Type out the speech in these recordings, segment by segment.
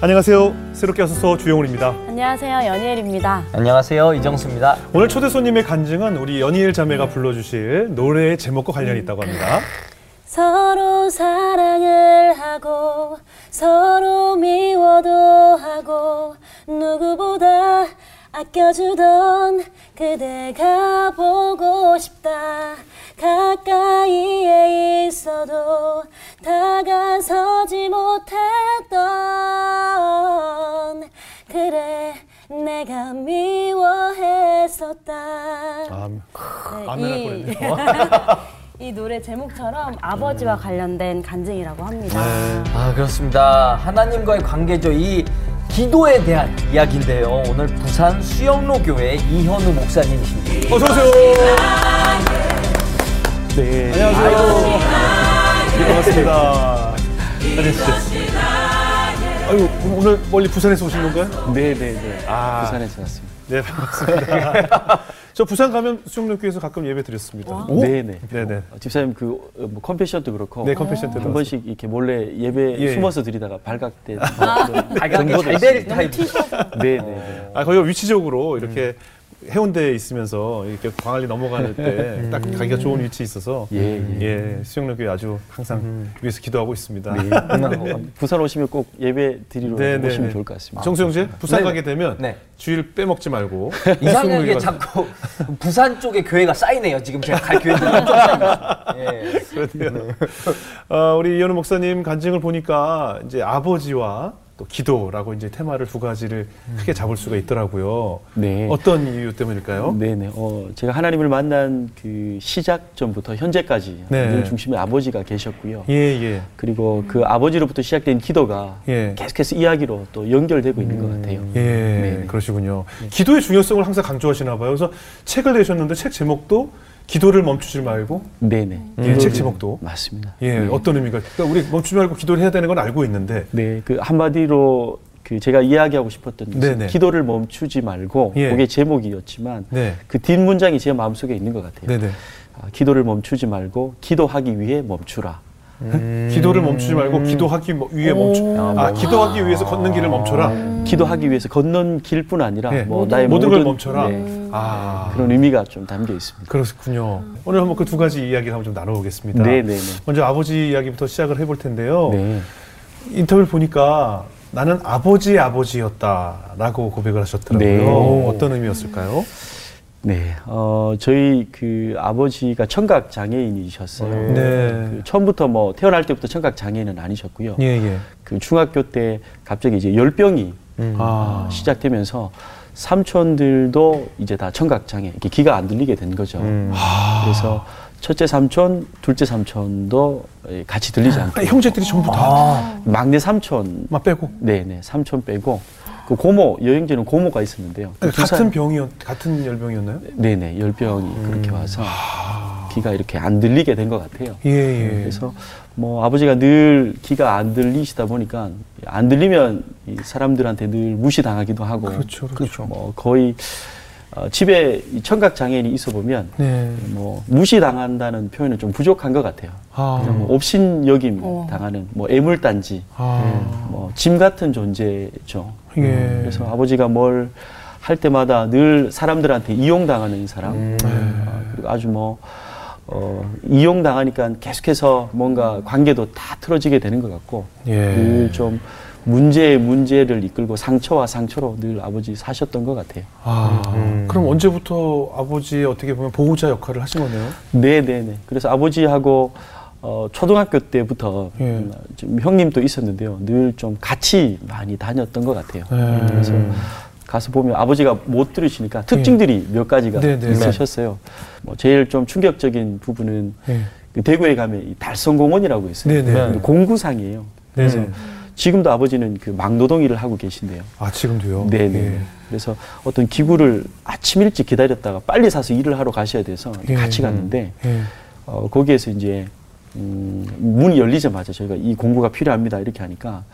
안녕하세요. 새롭게 와서 주영훈입니다. 안녕하세요. 연예일입니다. 안녕하세요 이정수입니다. 오늘 초대 손님의 간증은 우리 연희일 자매가 불러주실 노래의 제목과 관련이 있다고 합니다. 서로 사랑을 하고 서로 미워도 하고 누구보다 아껴주던 그대가 보고 싶다 가까이에 있어도 다가서지 못했던 그래 내가 미워했었다 아, 네, 아멘 할 이- 뻔했네요. 이 노래 제목처럼 아버지와 관련된 간증이라고 합니다. 네. 아 그렇습니다. 하나님과의 관계죠. 이 기도에 대한 이야기인데요. 오늘 부산 수영로 교회 이현우 목사님이십니다. 어서 오세요. 네. 안녕하세요. 네, 반갑습니다. 안녕하세요. 아유, 오늘 멀리 부산에서 오신 건가요? 네, 네, 네. 아. 부산에서 왔습니다. 네, 반갑습니다. 저 부산 가면 수영로교에서 가끔 예배 드렸습니다. 네, 네. 네네. 어, 집사님 그 어, 뭐 컨페션 도 그렇고 네, 컨페션 때도 한 번씩 이렇게 몰래 예배 예, 예. 숨어서 드리다가 발각된 발각이 정보도 잘될 있습니다. 타입. 네, 네, 네. 아, 거기가 위치적으로 이렇게 해운대에 있으면서 이렇게 광안리 넘어가는 때 딱 가기가 좋은 위치에 있어서 예, 예. 예, 수영로교회 아주 항상 위해서 기도하고 있습니다. 네. 어, 부산 오시면 꼭 예배 드리러 네, 네, 오시면 네. 좋을 것 같습니다. 정수영 씨, 부산 네, 가게 되면 네. 주일 빼먹지 말고 이상하게 자꾸 부산 쪽에 교회가 쌓이네요. 지금 제가 갈 엄청 쌓이네요. 예. 그렇네요. 어, 우리 이현우 목사님 간증을 보니까 이제 아버지와 또 기도라고 이제 테마를 두 가지를 크게 잡을 수가 있더라고요. 네. 어떤 이유 때문일까요? 네, 네. 어, 제가 하나님을 만난 그 시작 전부터 현재까지 네. 늘 중심에 아버지가 계셨고요. 예, 예. 그리고 그 아버지로부터 시작된 기도가 예. 계속해서 이야기로 또 연결되고 있는 것 같아요. 예, 네. 그러시군요. 기도의 중요성을 항상 강조하시나 봐요. 그래서 책을 내셨는데 책 제목도 기도를 멈추지 말고 네네. 예, 책 제목도 맞습니다. 예, 네. 어떤 의미가? 그러니까 우리 멈추지 말고 기도를 해야 되는 건 알고 있는데 네, 그 한마디로 그 제가 이야기하고 싶었던 것은. 기도를 멈추지 말고 예. 그게 제목이었지만 네. 그 뒷문장이 제 마음속에 있는 것 같아요. 네네. 아, 기도를 멈추지 말고 기도하기 위해 멈추라. 기도를 멈추지 말고 기도하기 뭐- 위해 멈추. 아, 기도하기 위해서 걷는 길을 멈춰라. 기도하기 위해서 걷는 길뿐 아니라 예. 뭐 나의 모든 모든, 걸 멈춰라. 네, 아, 그런 의미가 좀 담겨 있습니다. 그렇군요. 오늘 한번 그 두 가지 이야기를 한번 좀 나눠보겠습니다. 네, 네, 네. 먼저 아버지 이야기부터 시작을 해볼 텐데요. 네. 인터뷰를 보니까 나는 아버지의 아버지였다라고 고백을 하셨더라고요. 네. 어떤 의미였을까요? 네, 어, 저희 그 아버지가 청각 장애인이셨어요. 네. 그 처음부터 뭐 태어날 때부터 청각 장애인은 아니셨고요. 예, 예. 그 중학교 때 갑자기 이제 열병이 아, 어, 시작되면서 삼촌들도 이제 다 청각 장애, 이렇게 귀가 안 들리게 된 거죠. 음. 그래서 첫째 삼촌, 둘째 삼촌도 예, 같이 들리지 않고 아, 형제들이 전부 다. 막내 삼촌, 막 빼고. 네, 네, 삼촌 빼고 그 고모 여행지는 고모가 있었는데요. 그두 같은 살- 병이었, 같은 열병이었나요? 네네 열병이 그렇게 와서 귀가 이렇게 안 들리게 된 것 같아요. 예, 예. 그래서 뭐 아버지가 늘 귀가 안 들리시다 보니까 안 들리면 이 사람들한테 늘 무시당하기도 하고 그렇죠, 그렇죠. 뭐 거의 어, 집에 이 청각 장애인이 있어 보면 네. 뭐 무시당한다는 표현은 좀 부족한 것 같아요. 아, 그냥 뭐 업신여김 어. 당하는 뭐 애물단지, 아, 뭐짐 같은 존재죠. 예. 그래서 아버지가 뭘 할 때마다 늘 사람들한테 이용당하는 사람. 음. 어, 그리고 아주 뭐, 어, 이용당하니까 계속해서 뭔가 관계도 다 틀어지게 되는 것 같고, 예. 늘좀 문제에 문제를 이끌고 상처와 상처로 늘 아버지 사셨던 것 같아요. 아, 그럼 언제부터 아버지의 어떻게 보면 보호자 역할을 하신 거네요? 네네네. 그래서 아버지하고 어, 초등학교 때부터 예. 음, 좀 형님도 있었는데요. 늘 좀 같이 많이 다녔던 것 같아요. 예. 그래서 가서 보면 아버지가 못 들으시니까 특징들이 몇 가지가 예. 네네. 있으셨어요. 뭐 제일 좀 충격적인 부분은 예. 그 대구에 가면 이 달성공원이라고 있어요. 네네. 공구상이에요. 그래서 네. 지금도 아버지는 그 막노동 일을 하고 계신데요. 아, 지금도요? 네네. 예. 그래서 어떤 기구를 아침 일찍 기다렸다가 빨리 사서 일을 하러 가셔야 돼서 예. 같이 갔는데 예. 어, 거기에서 이제 음, 문이 열리자마자 저희가 이 공부가 필요합니다 이렇게 하니까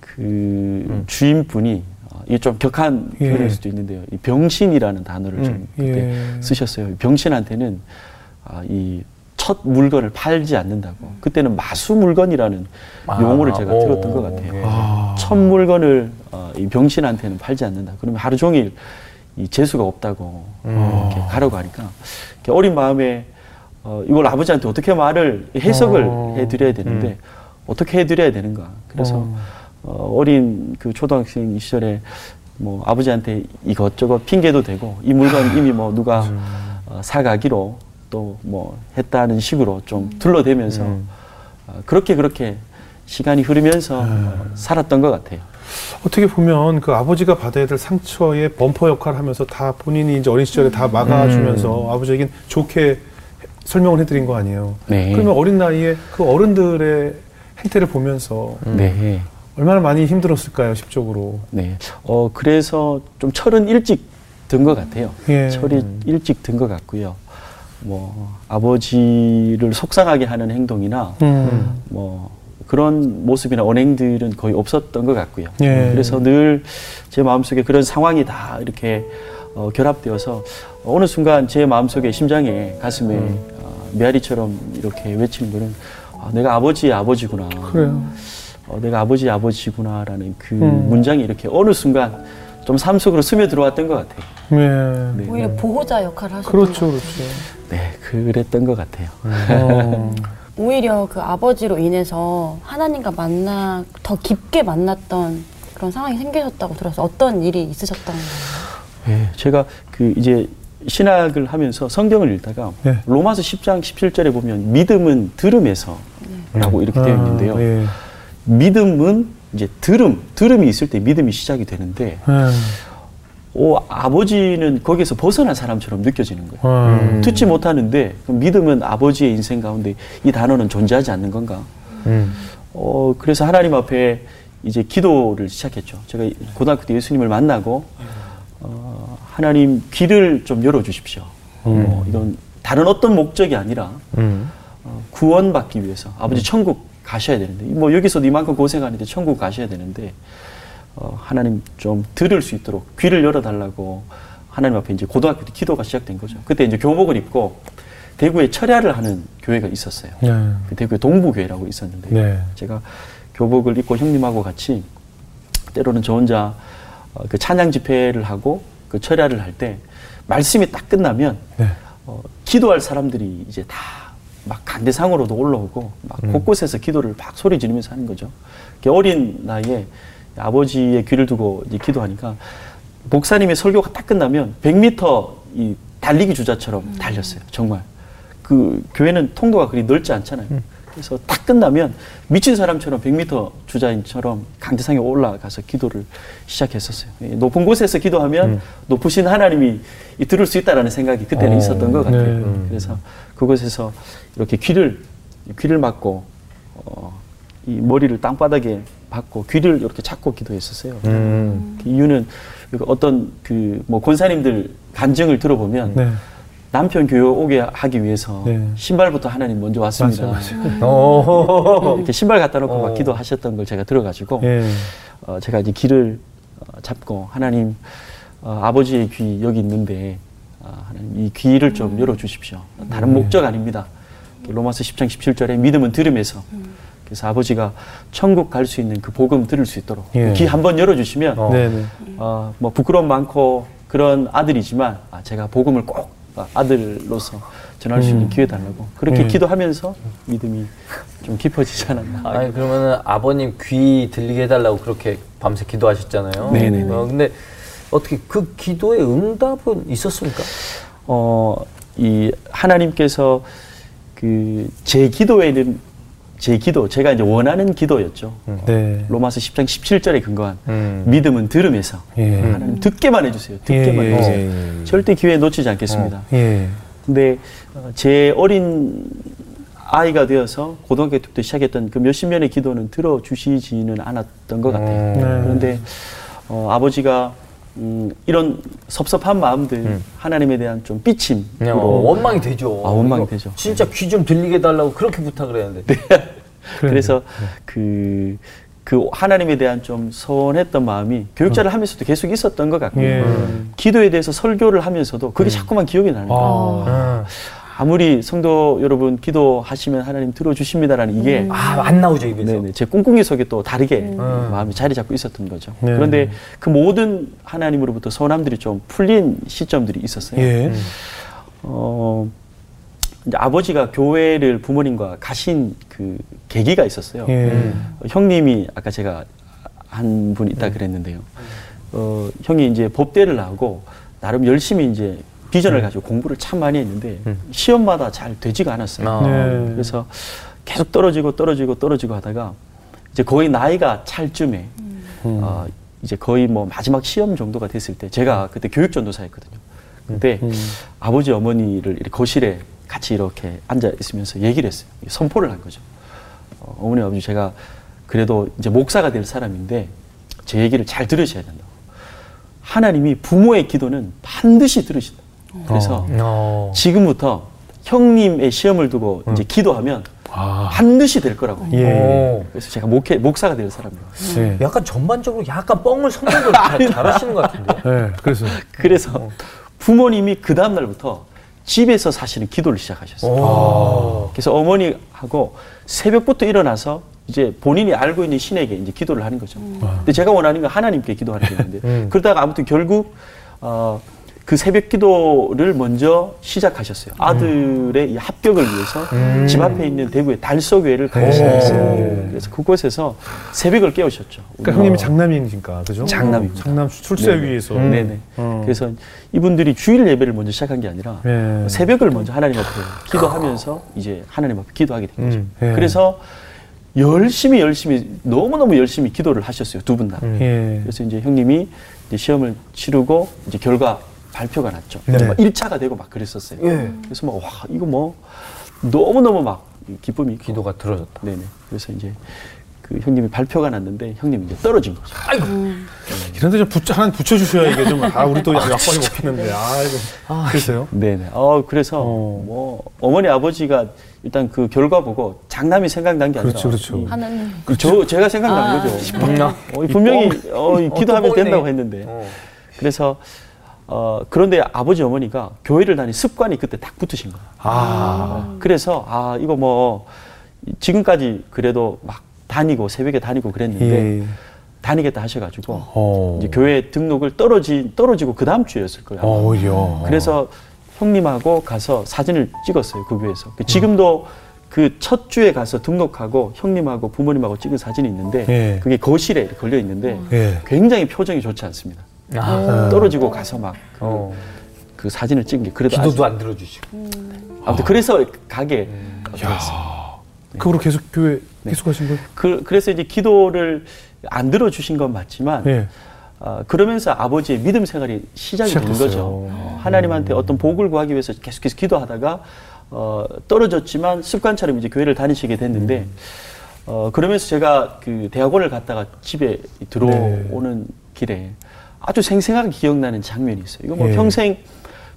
그 주인분이 어, 이게 좀 격한 예. 표현일 수도 있는데요. 이 병신이라는 단어를 좀 그때 예. 쓰셨어요. 병신한테는 아, 이 첫 물건을 팔지 않는다고. 그때는 마수 물건이라는 아, 용어를 제가 오, 들었던 것 같아요. 예. 아. 첫 물건을 어, 이 병신한테는 팔지 않는다. 그러면 하루 종일 이 재수가 없다고 이렇게 가라고 하니까 이렇게 어린 마음에 어, 이걸 아버지한테 어떻게 말을 해석을 어. 해드려야 되는데 어떻게 해드려야 되는가. 그래서 어, 어린 그 초등학생 시절에 뭐 아버지한테 이것저것 핑계도 되고 이 물건 이미 뭐 누가 어, 사가기로 또 뭐 했다는 식으로 좀 둘러대면서 어, 그렇게 그렇게 시간이 흐르면서 어, 살았던 것 같아요. 어떻게 보면 그 아버지가 받아야 될 상처의 범퍼 역할을 하면서 다 본인이 이제 어린 시절에 다 막아주면서 아버지에겐 좋게 설명을 해드린 거 아니에요. 네. 그러면 어린 나이에 그 어른들의 행태를 보면서 네. 얼마나 많이 힘들었을까요, 심적으로. 네. 어, 그래서 좀 철은 일찍 든 것 같아요. 예. 철이 일찍 든 것 같고요. 뭐, 아버지를 속상하게 하는 행동이나, 음. 뭐, 그런 모습이나 언행들은 거의 없었던 것 같고요. 예. 그래서 늘 제 마음속에 그런 상황이 다 이렇게 어, 결합되어서 어느 순간 제 마음속에 심장에 가슴에 음. 어, 메아리처럼 이렇게 외치는 거는 아, 내가 아버지의 아버지구나. 그래요. 어, 내가 아버지의 아버지구나라는 그 음. 문장이 이렇게 어느 순간 좀 삶 속으로 스며 들어왔던 것 같아요. 예. 네. 오히려 보호자 역할을 하셨던 그렇죠, 것 그렇죠. 네, 그랬던 것 같아요. 어. 오히려 그 아버지로 인해서 하나님과 만나 더 깊게 만났던 그런 상황이 생기셨다고 들어서 어떤 일이 있으셨던 거예요? 예, 제가 그 이제 신학을 하면서 성경을 읽다가 네. 로마서 10장 17절에 보면 믿음은 들음에서 라고 이렇게 되어 있는데요. 아, 예. 믿음은 이제 들음, 들음이 있을 때 믿음이 시작이 되는데 예. 오, 아버지는 거기서 벗어난 사람처럼 느껴지는 거예요. 음. 듣지 못하는데 믿음은 아버지의 인생 가운데 이 단어는 존재하지 않는 건가? 음. 어, 그래서 하나님 앞에 이제 기도를 시작했죠. 제가 고등학교 때 예수님을 만나고, 어, 하나님 귀를 좀 열어주십시오. 어, 이건 다른 어떤 목적이 아니라, 음. 어, 구원받기 위해서 아버지 천국 가셔야 되는데, 뭐 여기서도 이만큼 고생하는데 천국 가셔야 되는데, 어, 하나님 좀 들을 수 있도록 귀를 열어달라고 하나님 앞에 이제 고등학교 때 기도가 시작된 거죠. 그때 이제 교복을 입고 대구에 철야를 하는 교회가 있었어요. 네. 그 대구에 동부교회라고 있었는데 네. 제가 교복을 입고 형님하고 같이 때로는 저 혼자 어, 그 찬양 집회를 하고 그 철야를 할 때 말씀이 딱 끝나면 네. 어, 기도할 사람들이 이제 다막 강대상으로도 올라오고 막 곳곳에서 기도를 막 소리 지르면서 하는 거죠. 어린 나이에 아버지의 귀를 두고 이제 기도하니까 목사님의 설교가 딱 끝나면 100m 이 달리기 주자처럼 달렸어요. 정말. 그 교회는 통로가 그리 넓지 않잖아요. 그래서 딱 끝나면 미친 사람처럼 100m 주자인처럼 강대상에 올라가서 기도를 시작했었어요. 예, 높은 곳에서 기도하면 높으신 하나님이 이 들을 수 있다라는 생각이 그때는 어, 있었던 것 같아요. 네. 그래서 그곳에서 이렇게 귀를 귀를 막고 어, 이 머리를 땅바닥에 박고 귀를 이렇게 잡고 기도했었어요. 음. 그 이유는 어떤 그 뭐 권사님들 간증을 들어보면 네. 남편 교회 오게 하기 위해서 네. 신발부터 하나님 먼저 왔습니다. 맞아, 어. 이렇게 신발 갖다 놓고 어. 막 기도하셨던 걸 제가 들어가지고 예. 어, 제가 이제 귀를 어, 잡고 하나님 어, 아버지의 귀 여기 있는데 어, 하나님 이 귀를 좀 열어 주십시오. 다른 목적 아닙니다. 로마서 10장 17절에 믿음은 들음에서 그래서 아버지가 천국 갈 수 있는 그 복음 들을 수 있도록 예. 귀 한번 열어주시면 어. 네네. 어, 뭐 부끄러움 많고 그런 아들이지만 아, 제가 복음을 꼭 아, 아들로서 전할 수 있는 기회 달라고 그렇게 음. 기도하면서 믿음이 좀 깊어지지 않았나. 아니 그러면은 아버님 귀 들리게 해달라고 그렇게 밤새 기도하셨잖아요. 네네네. 어, 근데 어떻게 그 기도의 응답은 있었습니까? 어, 이 하나님께서 그 제 기도에는 제 기도, 제가 이제 원하는 기도였죠. 네. 로마서 10장 17절에 근거한 음. 믿음은 들음에서 예. 하나님 듣게만 해주세요. 듣게만 예, 예, 해주세요. 예, 예. 절대 기회 놓치지 않겠습니다. 예. 근데 어, 제 어린 아이가 되어서 고등학교 때부터 시작했던 그 몇십 년의 기도는 들어주시지는 않았던 것 같아요. 네. 그런데 어, 아버지가 음, 이런 섭섭한 마음들 하나님에 대한 좀 삐침으로 그냥 어, 원망이 되죠. 아, 원망이 되죠. 진짜 귀좀 들리게 해달라고 그렇게 부탁을 했는데. 그래서 그, 그 하나님에 대한 좀 서운했던 마음이 교육자를 하면서도 계속 있었던 것 같고요. 예. 기도에 대해서 설교를 하면서도 그게 자꾸만 기억이 나는 거예요. 아. 아 무리 성도 여러분 기도하시면 하나님 들어주십니다라는 이게 아, 안 나오죠, 입에서. 네네, 제 꿍꿍이 속에 또 다르게 음. 마음이 자리 잡고 있었던 거죠. 네. 그런데 그 모든 하나님으로부터 소원함들이 좀 풀린 시점들이 있었어요. 예. 어, 이제 아버지가 교회를 부모님과 가신 그 계기가 있었어요. 예. 음. 어, 형님이 아까 제가 한 분 있다 그랬는데요. 어, 형이 이제 법대를 나오고 나름 열심히 이제 비전을 가지고 공부를 참 많이 했는데 시험마다 잘 되지가 않았어요. 아. 네. 그래서 계속 떨어지고 떨어지고 떨어지고 하다가 이제 거의 나이가 찰 쯤에 어, 이제 거의 뭐 마지막 시험 정도가 됐을 때 제가 그때 교육 전도사였거든요. 근데 아버지 어머니를 거실에 같이 이렇게 앉아 있으면서 얘기를 했어요. 선포를 한 거죠. 어, 어머니 아버지 제가 그래도 이제 목사가 될 사람인데 제 얘기를 잘 들으셔야 된다고. 하나님이 부모의 기도는 반드시 들으신다. 그래서 어. 지금부터 형님의 시험을 두고 이제 기도하면 아. 반드시 될 거라고. 예. 오. 그래서 제가 목회 목사가 될 사람이에요. 예. 약간 전반적으로 약간 뻥을 잘, 잘하시는 것 같은데요. 예. 그래서 그래서 부모님이 그 다음 날부터 집에서 사실은 기도를 시작하셨어요. 오. 그래서 어머니하고 새벽부터 일어나서 이제 본인이 알고 있는 신에게 이제 기도를 하는 거죠. 근데 제가 원하는 건 하나님께 기도하는 게 있는데 그러다가 아무튼 결국 어, 그 새벽 기도를 먼저 시작하셨어요. 아들의 이 합격을 위해서 집 앞에 있는 대구의 달서교회를 가기 시작했어요. 그래서 그곳에서 새벽을 깨우셨죠. 그러니까 형님이 장남이니까 그죠? 장남입니다. 장남 출세. 위해서. 네네. 어. 그래서 이분들이 주일 예배를 먼저 시작한 게 아니라 예. 새벽을 먼저 하나님 앞에 기도하면서 이제 하나님 앞에 기도하게 된 거죠. 음, 예. 그래서 열심히 열심히 너무너무 열심히 기도를 하셨어요. 두 분 다. 예. 그래서 이제 형님이 이제 시험을 치르고 이제 결과 발표가 났죠. 네. 막 1차가 되고 막 그랬었어요. 예. 그래서 막 와, 이거 뭐 너무너무 막 기쁨이 있고. 기도가 들어졌다. 네네. 그래서 이제 그 형님이 발표가 났는데 형님이 이제 떨어진 거죠. 이런데 좀 붙여 하나 붙여주셔야 이게 좀 아 우리 또 약발이 먹히는데 아 이거 그래서요? 네네. 어 그래서 어. 뭐 어머니 아버지가 일단 그 결과 보고 장남이 생각난 게 아니라 그렇죠, 그렇죠. 이- 하나님. 그저 제가 생각난 아. 거죠. 어, 이 분명히 어, 이 기도하면. 된다고 했는데 어. 그래서 어, 그런데 아버지 어머니가 교회를 다니 습관이 그때 딱 붙으신 거예요. 아. 그래서 아 이거 뭐 지금까지 그래도 막 다니고 새벽에 다니고 그랬는데 예. 다니겠다 하셔가지고 어. 이제 교회 등록을 떨어지 떨어지고 그 다음 주였을 거예요. 오히려. 그래서 형님하고 가서 사진을 찍었어요 그 교회에서. 그 지금도 그첫 주에 가서 등록하고 형님하고 부모님하고 찍은 사진이 있는데 예. 그게 거실에 걸려 있는데 예. 굉장히 표정이 좋지 않습니다. 아. 떨어지고 가서 막그 어. 그 사진을 찍은 게 그래도 기도도 아주, 안 들어주시고. 아무튼 그래서 가게 들어갔어요. 그 후로 계속 교회 계속 하신 거예요? 그, 그래서 이제 기도를 안 들어주신 건 맞지만 예. 어, 그러면서 아버지의 믿음 생활이 시작이 된 시작됐어요. 거죠. 어, 하나님한테 어떤 복을 구하기 위해서 계속해서 기도하다가 어, 떨어졌지만 습관처럼 이제 교회를 다니시게 됐는데 음. 어, 그러면서 제가 그 대학원을 갔다가 집에 들어오는 네. 길에 아주 생생하게 기억나는 장면이 있어요. 이거 뭐 예. 평생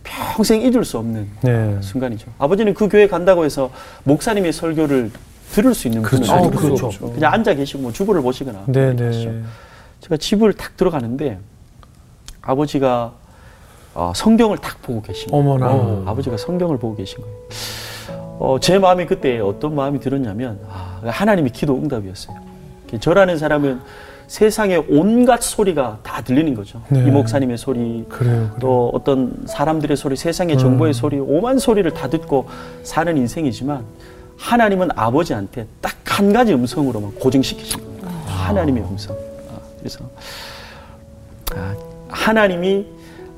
평생 잊을 수 없는 네. 순간이죠. 아버지는 그 교회 간다고 해서 목사님의 설교를 들을 수 있는 분은 그렇죠. 아니고 그렇죠. 그냥 앉아 계시고 뭐 주부를 보시거나 네, 그러시죠. 네. 제가 집을 탁 들어가는데 아버지가 어, 성경을 탁 보고 계신 거예요. 어머나. 어, 아버지가 성경을 보고 계신 거예요. 어, 제 마음이 그때 어떤 마음이 들었냐면 아, 하나님의 기도 응답이었어요. 저라는 사람은 세상의 온갖 소리가 다 들리는 거죠. 네. 이 목사님의 소리, 그래요. 또 어떤 사람들의 소리, 세상의 음. 정보의 소리, 오만 소리를 다 듣고 사는 인생이지만 하나님은 아버지한테 딱 한 가지 음성으로만 고정시키신 거예요. 하나님의 음성. 아, 그래서 아, 하나님이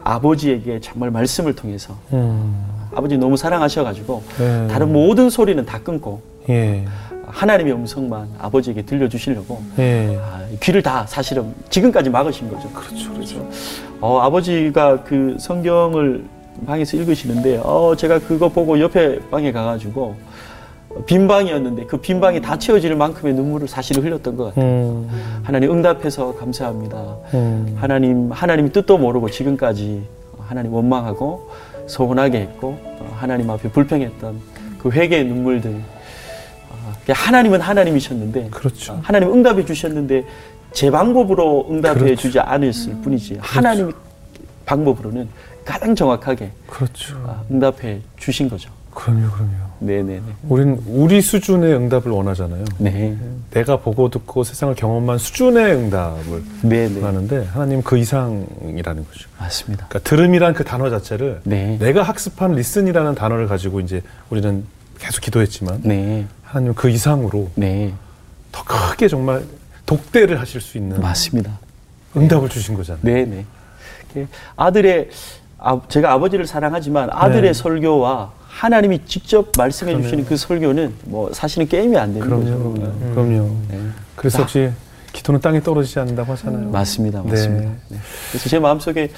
아버지에게 정말 말씀을 통해서 음. 아버지 너무 사랑하셔가지고 네. 다른 모든 소리는 다 끊고 예. 하나님의 음성만 아버지에게 들려주시려고 예. 아, 귀를 다 사실은 지금까지 막으신 거죠. 그렇죠. 그래서 어, 아버지가 그 성경을 방에서 읽으시는데 어, 제가 그거 보고 옆에 방에 가가지고 빈 방이었는데 그 빈 방이 다 채워질 만큼의 눈물을 사실 흘렸던 것 같아요. 음. 하나님 응답해서 감사합니다. 음. 하나님 하나님 뜻도 모르고 지금까지 하나님 원망하고 서운하게 했고 어, 하나님 앞에 불평했던 그 회개의 눈물들. 아, 하나님은 하나님이셨는데 그렇죠. 하나님 응답해 주셨는데 제 방법으로 응답해 그렇죠. 주지 않았을 뿐이지 하나님 방법으로는 가장 정확하게 그렇죠. 아, 응답해 주신 거죠. 그럼요, 그럼요. 네네네. 우린 우리 수준의 응답을 원하잖아요. 네. 내가 보고 듣고 세상을 경험한 수준의 응답을 네네. 원하는데 하나님 그 이상이라는 거죠. 맞습니다. 그러니까 들음이란 그 단어 자체를 네. 내가 학습한 리슨이라는 단어를 가지고 이제 우리는 계속 기도했지만 네. 하나님 그 이상으로 네. 더 크게 정말 독대를 하실 수 있는 맞습니다. 응답을 주신 거잖아요. 네네. 이렇게 아들의 아, 제가 아버지를 사랑하지만 아들의 네. 설교와 하나님이 직접 말씀해 그러네요. 주시는 그 설교는 뭐 사실은 게임이 안 되는 그럼요, 거죠. 그럼요. 그럼요. 네. 그래서 역시 기도는 땅에 떨어지지 않는다고 하잖아요. 맞습니다, 네. 맞습니다. 네. 그래서 제 마음속에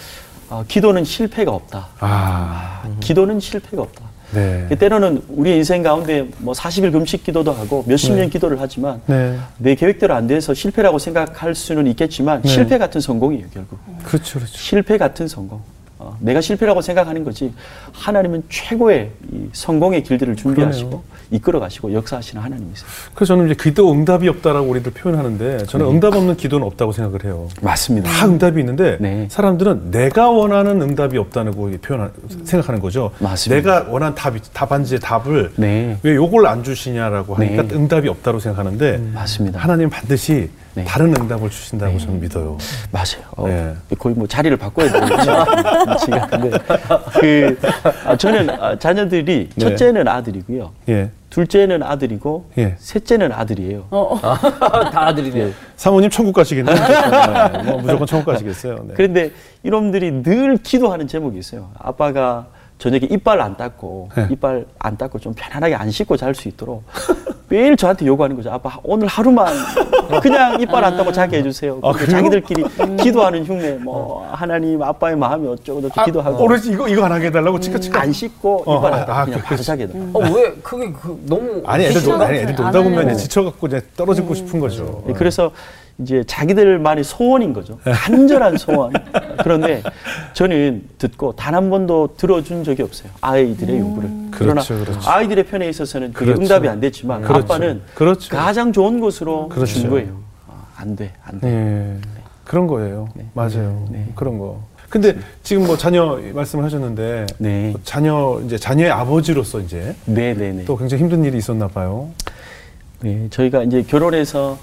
아, 기도는 실패가 없다. 아, 기도는 실패가 없다. 네. 때로는 우리 인생 가운데 뭐 40일 금식 기도도 하고 몇십 네. 년 기도를 하지만 네. 내 계획대로 안 돼서 실패라고 생각할 수는 있겠지만 네. 실패 같은 성공이에요 결국 그렇죠, 그렇죠. 실패 같은 성공 어, 내가 실패라고 생각하는 거지 하나님은 최고의 이 성공의 길들을 준비하시고 그러네요. 이끌어 가시고 역사하시는 하나님이세요 그래서 저는 이제 기도 응답이 없다라고 우리들 표현하는데 저는 네. 응답 없는 기도는 없다고 생각을 해요. 맞습니다 다 응답이 있는데 네. 사람들은 내가 원하는 응답이 없다는 거 표현 생각하는 거죠. 맞습니다. 내가 원하는 답 답안지의 답을 네 왜 요걸 안 주시냐라고 하니까 네. 응답이 없다고 생각하는데 맞습니다 하나님 반드시 네. 다른 응답을 주신다고 저는 믿어요. 맞아요. 어, 네. 거의 뭐 자리를 바꿔야 되겠죠. 지금 근데 그 아, 저는 아, 자녀들이 네. 첫째는 아들이고요. 예. 둘째는 아들이고 예. 셋째는 아들이에요. 다 아들이네요. 사모님 천국 가시겠네요. 네, 뭐 무조건 천국 가시겠어요. 네. 그런데 이놈들이 늘 기도하는 제목이 있어요. 아빠가 저녁에 이빨 안 닦고 네. 이빨 안 닦고 좀 편안하게 안 씻고 잘 수 있도록 매일 저한테 요구하는 거죠. 아빠 오늘 하루만 그냥 이빨 안 닦고 자게 해주세요. 아? 자기들끼리 기도하는 흉내, 뭐 하나님 아빠의 마음이 어쩌고 저쩌고 아, 기도하고 오로지 이거 이거 안 하게 해달라고 치카 치카. 안 씻고 어, 이빨 아, 안 닦고 아, 그냥 그- 바로 자게 해달라. 어, 왜 그게 그 너무 아니 애들 놀, 아니 애들 안 놀다 보면 지쳐갖고 이제 떨어지고 싶은 거죠. 예, 그래서 이제 자기들만의 소원인 거죠. 간절한 소원. 그런데 저는 듣고 단 한 번도 들어준 적이 없어요. 아이들의 요구를. 그러나 그렇죠, 그렇죠. 아이들의 편에 있어서는 그게 그렇죠. 응답이 안 됐지만 그렇죠. 아빠는 그렇죠. 가장 좋은 곳으로 그렇죠. 준 거예요. 아, 안 돼, 안 돼. 네. 그런 거예요. 네. 맞아요. 네. 그런 거. 근데 지금 뭐 자녀 말씀을 하셨는데 네. 뭐 자녀 이제 자녀의 아버지로서 이제 네, 네, 네. 또 굉장히 힘든 일이 있었나 봐요. 네, 저희가 이제 결혼해서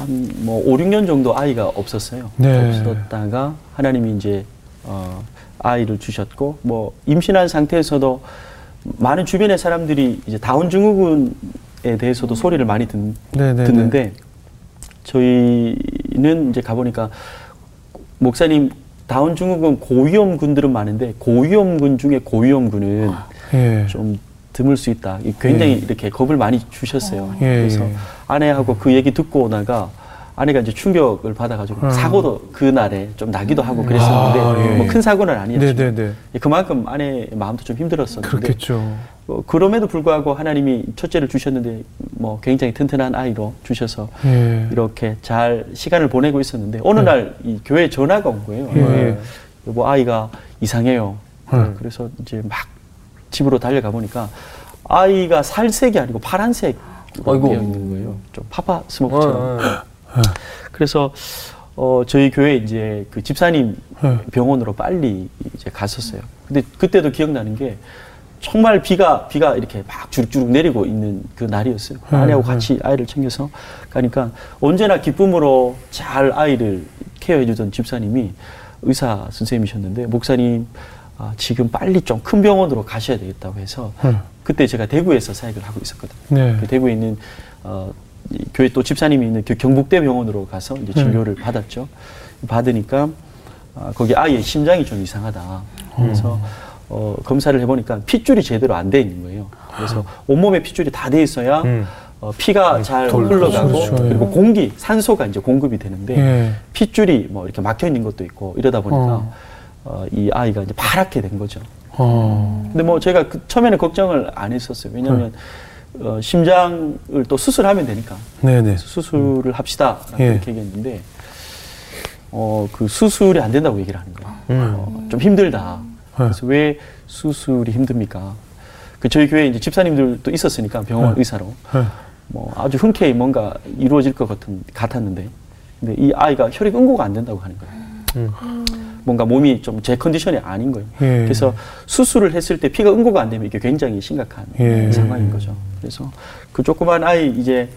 한뭐 5, 6년 정도 아이가 없었어요. 네. 없었다가 하나님이 이제 어, 아이를 주셨고 뭐 임신한 상태에서도 많은 주변의 사람들이 이제 다운 증후군에 대해서도 소리를 많이 듣, 네, 네, 듣는데 저희는 이제 가보니까 목사님 다운 증후군 고위험군들은 많은데 고위험군 중에 고위험군은 예. 좀 드물 수 있다. 이 굉장히 예. 이렇게 겁을 많이 주셨어요. 예, 그래서 예. 아내하고 그 얘기 듣고 오다가 아내가 이제 충격을 받아가지고 음. 사고도 그 날에 좀 나기도 하고 그랬었는데 아, 예. 뭐큰 사고는 아니었지만 네, 네, 네. 그만큼 아내의 마음도 좀 힘들었었는데 그렇겠죠. 뭐 그럼에도 불구하고 하나님이 첫째를 주셨는데 뭐 굉장히 튼튼한 아이로 주셔서 예. 이렇게 잘 시간을 보내고 있었는데 어느 날 이 교회 전화가 온 거예요. 예, 예. 여보 아이가 이상해요. 음. 그래서 이제 막 집으로 달려가 보니까 아이가 살색이 아니고 파란색으로 아이고. 되어 있는 거예요. 좀 파파 스모크처럼. 어, 어. 그래서 어 저희 교회 이제 그 집사님 네. 병원으로 빨리 이제 갔었어요. 근데 그때도 기억나는 게 정말 비가 비가 이렇게 막 주룩주룩 내리고 있는 그 날이었어요. 네, 아내하고 네. 같이 아이를 챙겨서 가니까 언제나 기쁨으로 잘 아이를 케어해 주던 집사님이 의사 선생님이셨는데 목사님 아, 지금 빨리 좀 큰 병원으로 가셔야 되겠다고 해서 네. 그때 제가 대구에서 사역을 하고 있었거든요. 네. 그 대구에 있는 어, 이 교회 또 집사님이 있는 그 경북대 병원으로 가서 이제 진료를 네. 받았죠. 받으니까 아, 거기 아이의 심장이 좀 이상하다. 그래서 음. 어, 검사를 해보니까 핏줄이 제대로 안 돼 있는 거예요. 그래서 온몸에 핏줄이 다 돼 있어야 아. 음. 어, 피가 잘 돌- 흘러가고 그렇죠. 그리고 공기, 산소가 이제 공급이 되는데 예. 핏줄이 뭐 이렇게 막혀 있는 것도 있고 이러다 보니까 어. 어, 이 아이가 이제 파랗게 된 거죠. 어. 근데 뭐 제가 그 처음에는 걱정을 안 했었어요. 왜냐하면 네. 어, 심장을 또 수술하면 되니까 네네. 수술을 합시다 예. 이렇게 얘기했는데 어, 그 수술이 안 된다고 얘기를 하는 거예요. 음. 어, 좀 힘들다. 그래서 왜 수술이 힘듭니까? 그 저희 교회에 이제 집사님들도 있었으니까 병원 네. 의사로 네. 뭐 아주 흔쾌히 뭔가 이루어질 것 같은 같았는데 근데 이 아이가 혈액 응고가 안 된다고 하는 거예요. 음. 뭔가 몸이 좀 제 컨디션이 아닌 거예요. 예. 그래서 수술을 했을 때 피가 응고가 안 되면 이게 굉장히 심각한 예. 상황인 거죠. 그래서 그 조그만 아이 이제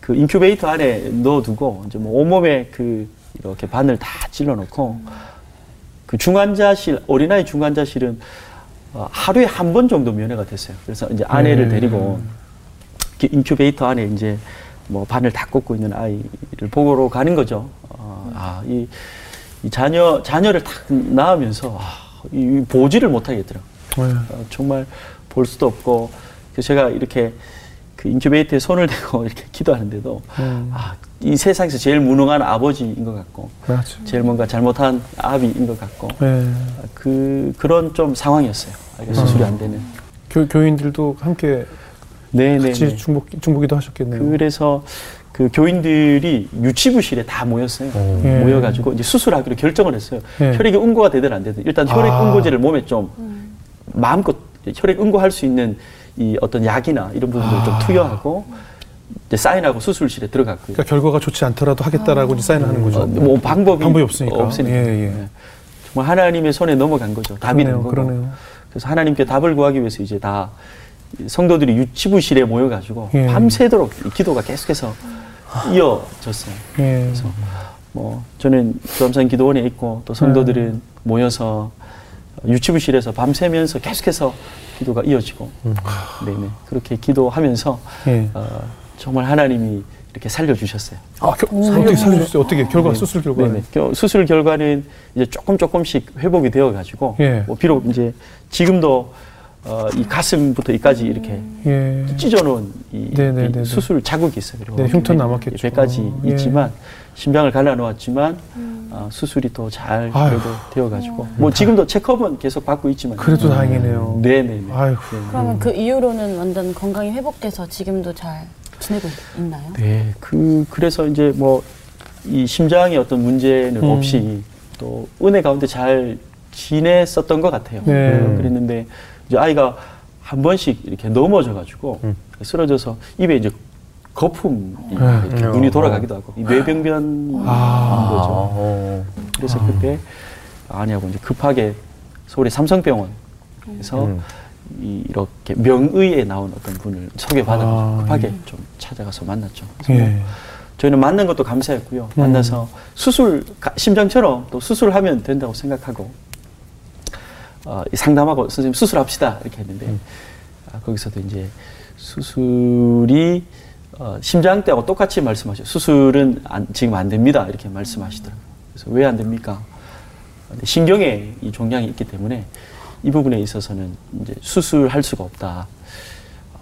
그 인큐베이터 안에 넣어두고 이제 뭐 온몸에 그 이렇게 바늘 다 찔러놓고 그 중환자실 어린아이 중환자실은 어, 하루에 한 번 정도 면회가 됐어요. 그래서 이제 아내를 음. 데리고 이렇게 인큐베이터 안에 이제 뭐 바늘 다 꽂고 있는 아이를 보러 가는 거죠. 어, 아, 이, 이 자녀 자녀를 딱 낳으면서 아, 이 보지를 못하겠더라고요. 네. 어, 정말 볼 수도 없고 그래서 제가 이렇게 그 인큐베이터에 손을 대고 이렇게 기도하는데도 음. 아, 이 세상에서 제일 무능한 아버지인 것 같고 맞죠. 제일 뭔가 잘못한 아비인 것 같고 네. 아, 그 그런 좀 상황이었어요. 수술이 안 되는. 교, 교인들도 함께 네네. 같이 중복, 중보기도 하셨겠네요. 그래서 그 교인들이 유치부실에 다 모였어요. 예. 모여가지고 이제 수술하기로 결정을 했어요. 예. 혈액이 응고가 되든 안 되든 일단 혈액 아. 응고제를 몸에 좀 마음껏 혈액 응고할 수 있는 이 어떤 약이나 이런 부분들을 좀 아. 투여하고 이제 사인하고 수술실에 들어갔고요. 그러니까 결과가 좋지 않더라도 하겠다라고 이제 사인을 하는 거죠. 어, 뭐 방법이, 방법이 없으니까. 없으니까. 예, 예. 네. 정말 하나님의 손에 넘어간 거죠. 답이 된 그러네요, 거고. 그러네요. 그래서 하나님께 답을 구하기 위해서 이제 다 성도들이 유치부실에 모여가지고 예. 밤새도록 이 기도가 계속해서 이어졌어요. 예. 그래서 뭐 저는 주암산 기도원에 있고 또 성도들은 모여서 유치부실에서 밤새면서 계속해서 기도가 이어지고 네네 그렇게 기도하면서 예. 어, 정말 하나님이 이렇게 살려주셨어요. 아, 겨, 어떻게 살려주셨어요? 어떻게 결과 수술 결과는? 네네. 겨- 수술 결과는 이제 조금 조금씩 회복이 되어 가지고 예. 뭐 비록 이제 지금도 어, 이 가슴부터 이까지 이렇게 예. 찢어놓은 이, 네네네네. 이 수술 자국이 있어요. 그리고 네, 흉터 배- 남았겠죠. 배까지 예. 있지만 심장을 갈라놓았지만 어, 수술이 또 잘. 그래도 되어가지고 뭐 지금도 체크업은 계속 받고 있지만 그래도 다행이네요. 네네네. 아이고. 네. 그러면 그 이후로는 완전 건강이 회복돼서 지금도 잘 지내고 있나요? 네, 그 그래서 이제 뭐 이 심장의 어떤 문제는 음. 없이 또 은혜 가운데 잘 지냈었던 것 같아요. 네. 음, 그랬는데 이제 아이가 한 번씩 이렇게 넘어져 가지고 쓰러져서 입에 이제 거품이 네. 이렇게 눈이 돌아가기도 하고 이 뇌병변 아. 거죠. 어. 그래서 그때 아니하고 이제 급하게 서울의 삼성병원에서 음. 이- 이렇게 명의에 나온 어떤 분을 소개받아 아, 급하게 예. 좀 찾아가서 만났죠. 예. 저희는 만난 것도 감사했고요. 음. 만나서 수술 가- 심장처럼 또 수술하면 된다고 생각하고 어, 이 상담하고 선생님 수술합시다 이렇게 했는데 음. 아, 거기서도 이제 수술이 어, 심장 때하고 똑같이 말씀하셔. 수술은 안- 지금 안 됩니다 이렇게 말씀하시더라고요. 그래서 왜 안 됩니까? 신경에 이 종양이 있기 때문에 이 부분에 있어서는 이제 수술할 수가 없다.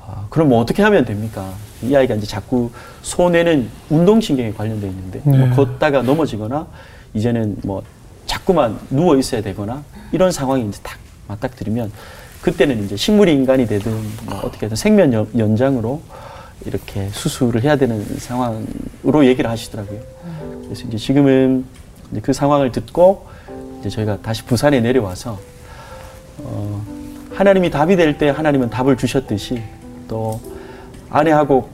아, 그럼 뭐 어떻게 하면 됩니까? 이 아이가 이제 자꾸 손에는 운동신경에 관련돼 있는데 네. 뭐 걷다가 넘어지거나 이제는 뭐 자꾸만 누워 있어야 되거나 이런 상황이 이제 딱 맞닥뜨리면 그때는 이제 식물이 인간이 되든 뭐 어떻게든 생명 연- 연장으로 이렇게 수술을 해야 되는 상황으로 얘기를 하시더라고요. 그래서 이제 지금은 이제 그 상황을 듣고 이제 저희가 다시 부산에 내려와서 어, 하나님이 답이 될 때 하나님은 답을 주셨듯이 또 아내하고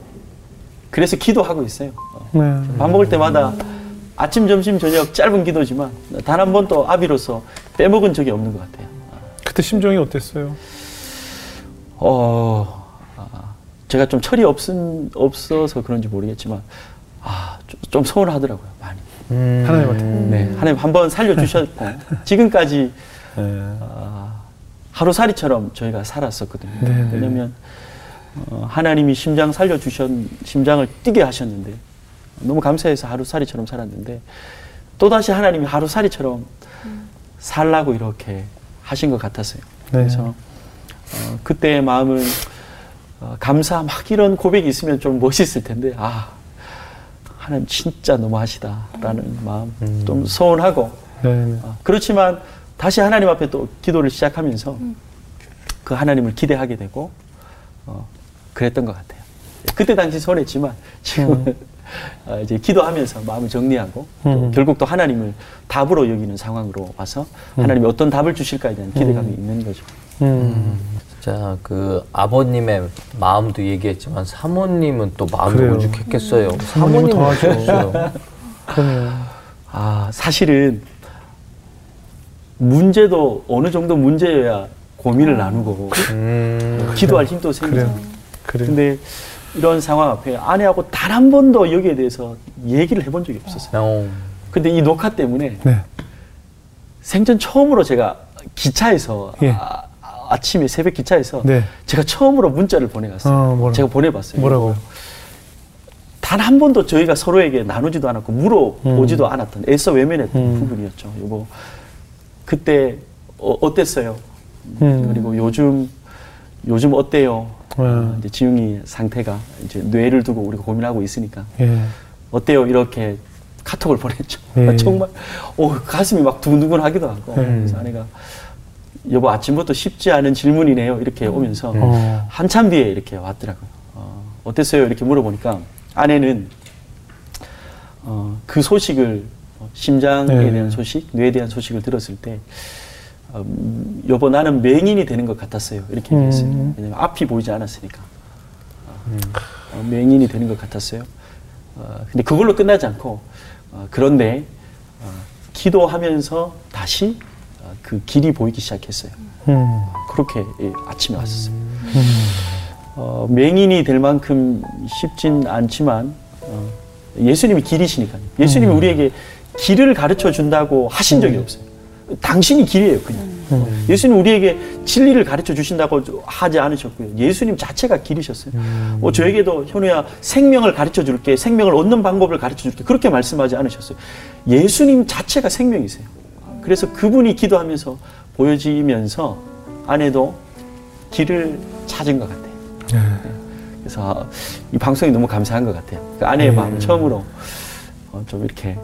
그래서 기도하고 있어요. 어, 네. 밥 먹을 때마다 아침, 점심, 저녁 짧은 기도지만 단 한 번도 아비로서 빼먹은 적이 없는 것 같아요. 그때 심정이 어땠어요? 어, 아, 제가 좀 철이 없은, 없어서 그런지 모르겠지만, 아, 좀, 좀 서운하더라고요, 많이. 하나님한테. 네, 하나님 한 번 살려주셨고, 지금까지 네. 아, 하루살이처럼 저희가 살았었거든요. 네, 네. 왜냐면 어, 하나님이 심장 살려주셨, 심장을 뛰게 하셨는데 너무 감사해서 하루살이처럼 살았는데 또 다시 하나님이 하루살이처럼 살라고 이렇게 하신 것 같았어요. 네. 그래서 어, 그때의 마음은 어, 감사 막 이런 고백이 있으면 좀 멋있을 텐데 아 하나님 진짜 너무하시다라는 마음 좀 서운하고 네. 네. 아, 그렇지만 다시 하나님 앞에 또 기도를 시작하면서 그 하나님을 기대하게 되고 어, 그랬던 것 같아요. 그때 당시 손했지만 지금은 어, 이제 기도하면서 마음을 정리하고 또 음. 결국 또 하나님을 답으로 여기는 상황으로 와서 하나님이 어떤 답을 주실까에 대한 기대감이 있는 거죠. 음. 자, 그 아버님의 마음도 얘기했지만 사모님은 또 마음이 그래요. 오죽했겠어요. 사모님은 더 음? 그럼요. 아 사실은 문제도 어느 정도 문제여야 고민을 나누고 음. 기도할 힘도. 그래요. 그래. 근데 이런 상황 앞에 아내하고 단 한 번도 여기에 대해서 얘기를 해본 적이 없었어요. 어. 근데 이 녹화 때문에 네. 생전 처음으로 제가 기차에서 예. 아, 침에 새벽 기차에서 네. 제가 처음으로 문자를 보내갔어요. 어, 뭐라고? 제가 보내봤어요. 뭐라고요? 단한 번도 저희가 서로에게 나누지도 않았고 물어보지도 않았던 애써 외면했던 음. 부분이었죠. 여보, 그때 어, 땠어요 음. 그리고 요즘 요즘 어때요? 네. 어, 이제 지웅이 상태가 이제 뇌를 두고 우리가 고민하고 있으니까 예. 어때요? 이렇게 카톡을 보냈죠. 예. 정말 어, 가슴이 막 두근두근 하기도 하고 음. 그래서 아내가 여보 아침부터 쉽지 않은 질문이네요. 이렇게 오면서 어. 한참 뒤에 이렇게 왔더라고요. 어, 어땠어요? 이렇게 물어보니까 아내는 어, 그 소식을 어, 심장에 네. 대한 소식, 뇌에 대한 소식을 들었을 때 어, 음, 여보 나는 맹인이 되는 것 같았어요. 이렇게 얘기했어요. 음. 왜냐면 앞이 보이지 않았으니까. 어, 어, 맹인이 되는 것 같았어요. 어, 근데 그걸로 끝나지 않고 어, 그런데 어, 기도하면서 다시 어, 그 길이 보이기 시작했어요. 음. 그렇게 예, 아침에 왔었어요. 어, 맹인이 될 만큼 쉽진 않지만 어, 예수님이 길이시니까요. 예수님이 우리에게 길을 가르쳐 준다고 하신 적이 없어요. 당신이 길이에요, 그냥. 어, 예수님 우리에게 진리를 가르쳐 주신다고 하지 않으셨고요. 예수님 자체가 길이셨어요. 뭐 저에게도 현우야 생명을 가르쳐 줄게, 생명을 얻는 방법을 가르쳐 줄게 그렇게 말씀하지 않으셨어요. 예수님 자체가 생명이세요. 그래서 그분이 기도하면서 보여지면서 아내도 길을 찾은 것 같아요. 그래서 이 방송이 너무 감사한 것 같아요. 그 아내의 네. 마음을 처음으로 어, 좀 이렇게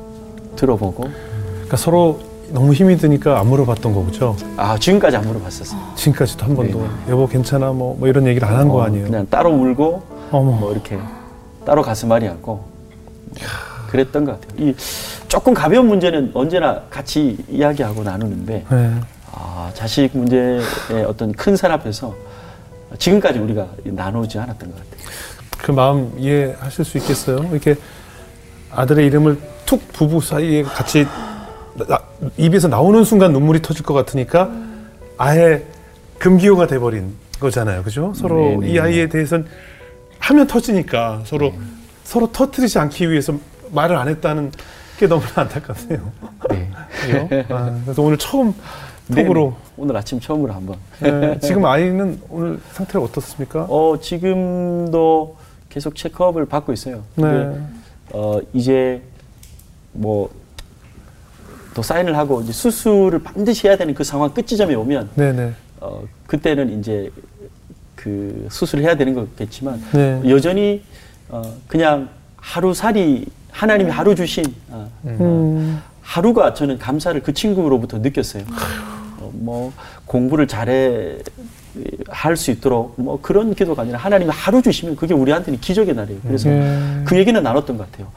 들어보고 그러니까 서로 너무 힘이 드니까 안 물어봤던 거죠. 아 지금까지 안 물어봤었어요. 지금까지도 한 번도 네. 여보 괜찮아 뭐, 뭐 이런 얘기를 안 한거 어, 아니에요. 그냥 따로 울고 어머. 뭐 이렇게 따로 가슴앓이 하고 그랬던 것 같아요. 이 조금 가벼운 문제는 언제나 같이 이야기하고 나누는데 네. 아, 자식 문제의 어떤 큰 산 앞에서 지금까지 우리가 나누지 않았던 것 같아요. 그 마음 이해하실 수 있겠어요? 이렇게 아들의 이름을 툭 부부 사이에 같이 나- 입에서 나오는 순간 눈물이 터질 것 같으니까 아예 금기호가 돼버린 거잖아요, 그죠? 서로 네네. 이 아이에 대해서는 하면 터지니까 서로 서로 터뜨리지 않기 위해서 말을 안 했다는 게 너무나 안타깝네요. 네. 아, 그래서 오늘 처음 네, 톡으로 네. 오늘 아침 처음으로 한번. 네, 지금 아이는 오늘 상태가 어떻습니까? 어, 지금도 계속 체크업을 받고 있어요. 근데 네. 어, 이제 뭐 또 사인을 하고 이제 수술을 반드시 해야 되는 그 상황 끝지점에 오면 네네. 어, 그때는 이제 그 수술을 해야 되는 거겠지만 네. 여전히 어, 그냥 하루살이 하나님이 하루 주신 어, 음. 하루가 저는 감사를 그 친구로부터 느꼈어요. 어, 뭐 공부를 잘해 할 수 있도록 뭐 그런 기도가 아니라 하나님이 하루 주시면 그게 우리한테는 기적의 날이에요. 그래서 예. 그 얘기는 나눴던 것 같아요.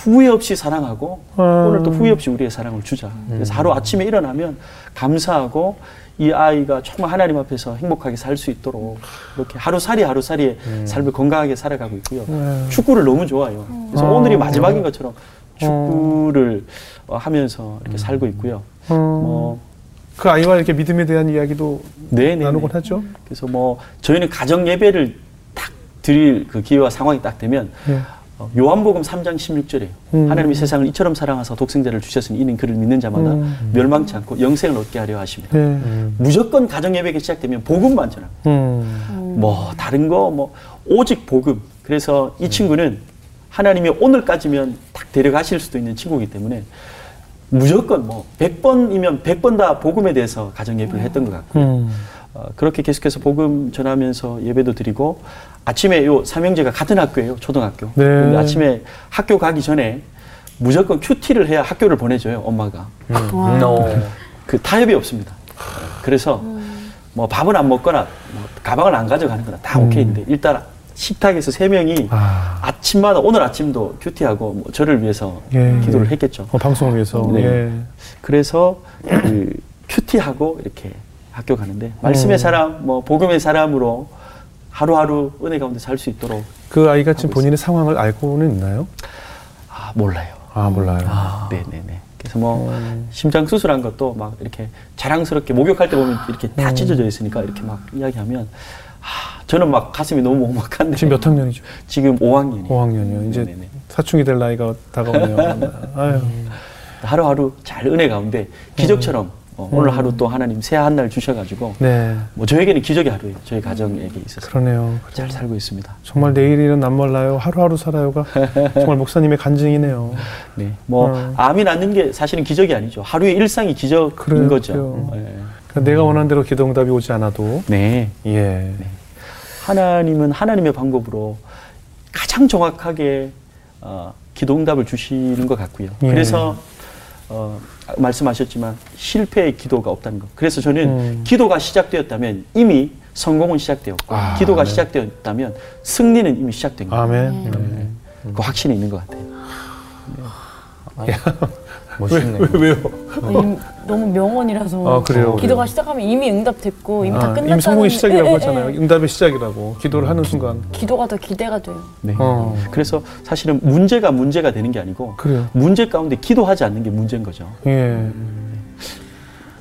후회 없이 사랑하고 아. 오늘 또 후회 없이 우리의 사랑을 주자. 그래서 하루 아침에 일어나면 감사하고 이 아이가 정말 하나님 앞에서 행복하게 살 수 있도록 이렇게 하루살이 하루살이의 삶을 건강하게 살아가고 있고요. 네. 축구를 너무 좋아해요. 그래서 아. 오늘이 마지막인 것처럼 축구를 어, 하면서 이렇게 살고 있고요. 뭐그 아이와 이렇게 믿음에 대한 이야기도 네네. 나누곤 하죠. 그래서 뭐 저희는 가정 예배를 딱 드릴 그 기회와 상황이 딱 되면 예. 어, 요한복음 3장 16절에 음. 하나님이 세상을 이처럼 사랑하사 독생자를 주셨으니 이는 그를 믿는 자마다 음. 멸망치 않고 영생을 얻게 하려 하십니다. 네. 무조건 가정 예배가 시작되면 복음만 전합니다. 음. 뭐 다른 거 뭐 오직 복음. 그래서 이 친구는 하나님이 오늘까지면 딱 데려가실 수도 있는 친구이기 때문에 무조건 뭐 100번이면 100번 다 복음에 대해서 가정 예배를 했던 것 같고 음. 어, 그렇게 계속해서 복음 전하면서 예배도 드리고 아침에 요 삼형제가 같은 학교예요 초등학교 네. 아침에 학교 가기 전에 무조건 큐티를 해야 학교를 보내줘요 엄마가 와. 어. 그 타협이 없습니다 그래서 뭐 밥은 안 먹거나 뭐 가방을 안 가져가는 거나 다 오케이인데 일단 식탁에서 세 명이 아. 아침마다 오늘 아침도 큐티하고 뭐 저를 위해서 예. 기도를 했겠죠 어, 방송을 위해서. 네. 예. 그래서 그 큐티하고 이렇게 학교 가는데 말씀의 음. 사람, 뭐 복음의 사람으로 하루하루 은혜 가운데 살 수 있도록 그 아이가 지금 본인의 상황을 알고는 있나요? 아 몰라요. 아 몰라요. 네네네. 그래서 뭐 음. 심장 수술한 것도 막 이렇게 자랑스럽게 목욕할 때 보면 이렇게 음. 다 찢어져 있으니까 이렇게 막 이야기하면 아, 저는 막 가슴이 너무 먹먹한데 지금 몇 학년이죠? 지금 5학년이에요. 5학년이요. 이제 네네네. 사춘기 될 나이가 다가오네요. 아유. 하루하루 잘 은혜 가운데 기적처럼 어, 오늘 하루 또 하나님 새 한 날 주셔가지고 네. 뭐 저에게는 기적의 하루예요. 저희 가정에게 있어서 그러네요. 잘 살고 있습니다. 정말 내일은 안 몰라요. 하루하루 살아요가 정말 목사님의 간증이네요. 네, 뭐 음. 암이 낫는 게 사실은 기적이 아니죠. 하루의 일상이 기적인 그래요, 거죠. 그래요. 네. 그러니까 내가 원하는 대로 기도 응답이 오지 않아도 네. 예. 하나님은 하나님의 방법으로 가장 정확하게 어, 기도 응답을 주시는 것 같고요. 예. 그래서 어, 말씀하셨지만 실패의 기도가 없다는 것. 그래서 저는 음. 기도가 시작되었다면 이미 성공은 시작되었고 아, 기도가 네. 시작되었다면 승리는 이미 시작된 거예요. 아멘. 네. 그 확신이 있는 것 같아요. 멋있네요. 왜요? 이- 너무 명언이라서 아, 그래요? 기도가 시작하면 이미 응답됐고 이미 다 아, 끝났다는 이미 성공의 시작이라고 예, 예, 했잖아요. 예. 응답의 시작이라고. 기도를 하는 순간. 기도가 더 기대가 돼요. 네. 어. 그래서 사실은 문제가 문제가 되는 게 아니고 그래요. 문제 가운데 기도하지 않는 게 문제인 거죠. 예.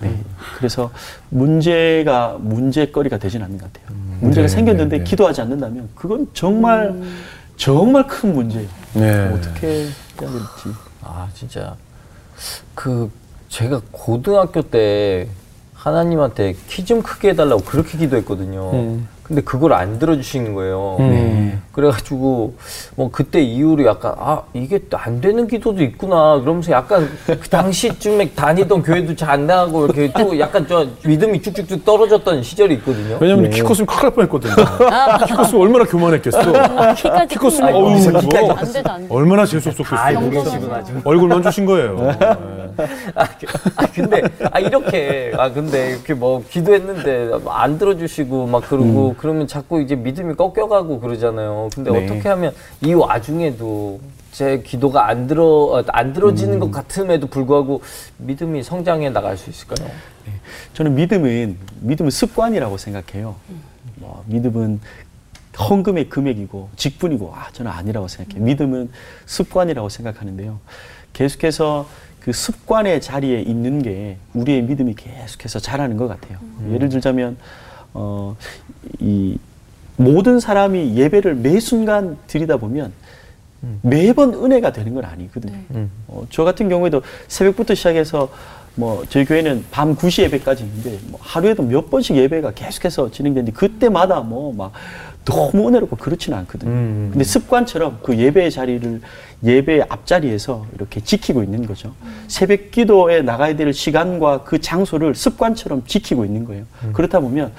네. 그래서 문제가 문제거리가 되진 않는 것 같아요. 문제가 네, 생겼는데 네, 네. 기도하지 않는다면 그건 정말 정말 큰 문제예요. 네. 어떻게 해야 될지. 아 진짜 그 제가 고등학교 때 하나님한테 키 좀 크게 해달라고 그렇게 기도했거든요. 음. 근데 그걸 안 들어주시는 거예요. 음. 네. 그래가지고 뭐 그때 이후로 약간 아 이게 또안 되는 기도도 있구나 그러면서 약간 그 당시쯤에 다니던 교회도 잘 안 나가고 이렇게 또 약간 저 믿음이 쭉쭉쭉 떨어졌던 시절이 있거든요. 왜냐면 네. 키 컸으면 큰일 날 뻔했거든요. 키 컸으면 얼마나 교만했겠어. 키까지 키 컸으면. 어우. 얼마나 재수없었겠어. 얼굴만 주신 거예요. 네. 아, 그- 아, 근데 아 이렇게 아 근데 이렇게 뭐 기도했는데 안 들어주시고 막 그러고 그러면 자꾸 이제 믿음이 꺾여가고 그러잖아요. 근데 네. 어떻게 하면 이 와중에도 제 기도가 안 들어 어, 안 들어지는 것 같음에도 불구하고 믿음이 성장해 나갈 수 있을까요? 저는 믿음은 믿음은 습관이라고 생각해요. 뭐 믿음은 헌금의 금액이고 직분이고 아 저는 아니라고 생각해요. 믿음은 습관이라고 생각하는데요. 계속해서 그 습관의 자리에 있는 게 우리의 믿음이 계속해서 자라는 것 같아요. 예를 들자면 어, 이 모든 사람이 예배를 매 순간 드리다 보면 매번 은혜가 되는 건 아니거든요. 어, 저 같은 경우에도 새벽부터 시작해서 뭐 저희 교회는 밤 9시 예배까지 있는데 뭐 하루에도 몇 번씩 예배가 계속해서 진행되는데 그때마다 뭐막 너무 은혜롭고 그렇지는 않거든요. 음. 근데 습관처럼 그 예배의 자리를 예배의 앞자리에서 이렇게 지키고 있는 거죠. 새벽 기도에 나가야 될 시간과 그 장소를 습관처럼 지키고 있는 거예요. 그렇다 보면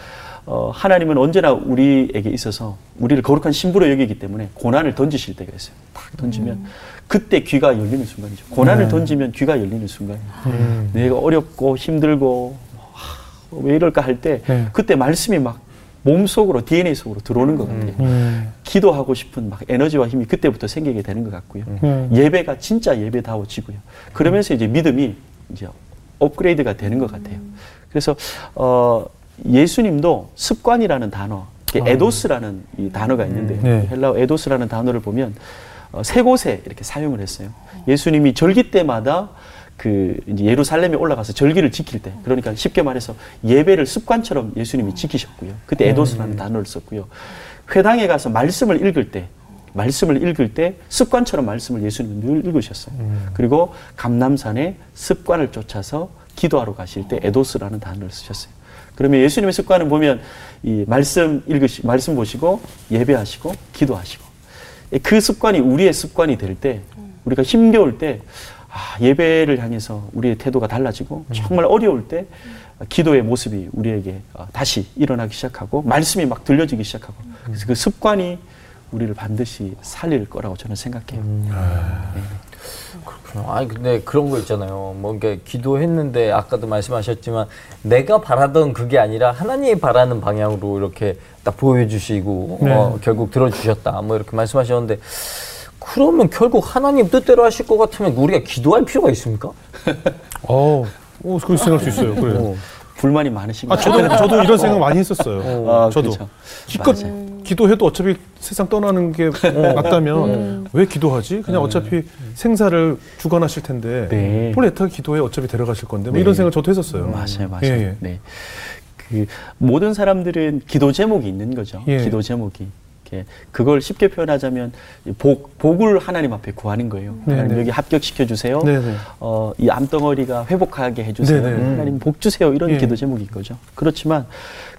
어, 하나님은 언제나 우리에게 있어서 우리를 거룩한 신부로 여기기 때문에 고난을 던지실 때가 있어요. 탁 던지면 그때 귀가 열리는 순간이죠. 고난을 던지면 귀가 열리는 순간이에요. 음. 내가 어렵고 힘들고 하, 왜 이럴까 할때 네. 그때 말씀이 막 몸 속으로 DNA 속으로 들어오는 것 같아요. 음. 기도하고 싶은 막 에너지와 힘이 그때부터 생기게 되는 것 같고요. 음. 예배가 진짜 예배다워지고요. 그러면서 이제 믿음이 이제 업그레이드가 되는 것 같아요. 그래서 어, 예수님도 습관이라는 단어, 이게 에도스라는 이 단어가 있는데 네. 헬라어 에도스라는 단어를 보면 어, 세 곳에 이렇게 사용을 했어요. 예수님이 절기 때마다 그 예루살렘에 올라가서 절기를 지킬 때, 그러니까 쉽게 말해서 예배를 습관처럼 예수님이 지키셨고요. 그때 에도스라는 단어를 썼고요. 회당에 가서 말씀을 읽을 때, 말씀을 읽을 때 습관처럼 말씀을 예수님은 늘 읽으셨어요. 그리고 감남산에 습관을 쫓아서 기도하러 가실 때 에도스라는 단어를 쓰셨어요. 그러면 예수님의 습관은 보면 이 말씀 읽으시, 말씀 보시고 예배하시고 기도하시고 그 습관이 우리의 습관이 될 때 우리가 힘겨울 때 아, 예배를 향해서 우리의 태도가 달라지고 정말 어려울 때 기도의 모습이 우리에게 어, 다시 일어나기 시작하고 말씀이 막 들려지기 시작하고 그래서 그 습관이 우리를 반드시 살릴 거라고 저는 생각해요. 그렇구나. 아니 근데 그런 거 있잖아요. 뭐 이게 기도했는데 아까도 말씀하셨지만 내가 바라던 그게 아니라 하나님이 바라는 방향으로 이렇게 딱 보여주시고 네. 어, 결국 들어주셨다. 뭐 이렇게 말씀하셨는데 그러면 결국 하나님 뜻대로 하실 것 같으면 우리가 기도할 필요가 있습니까? 어, 오, 그렇게 생각할 수 있어요. 그래요. 불만이 많으신가요? 아, 저도, 저도 이런 생각 많이 했었어요. 아, 저도. 그렇죠. 기껏 맞아요. 기도해도 어차피 세상 떠나는 게 맞다면 왜 기도하지? 그냥 어차피 생사를 주관하실 텐데 네. 뭘 애타게 기도해 어차피 데려가실 건데 뭐 네. 이런 생각 저도 했었어요. 맞아요, 맞아요. 예, 예. 네. 그 모든 사람들은 기도 제목이 있는 거죠. 예. 기도 제목이. 이렇게 그걸 쉽게 표현하자면 이복 복을 하나님 앞에 구하는 거예요. 네, 하나님 네. 여기 합격시켜 주세요. 네, 네. 어, 이 암덩어리가 회복하게 해주세요. 네, 네. 하나님 복 주세요. 이런 예. 기도 제목인 거죠. 그렇지만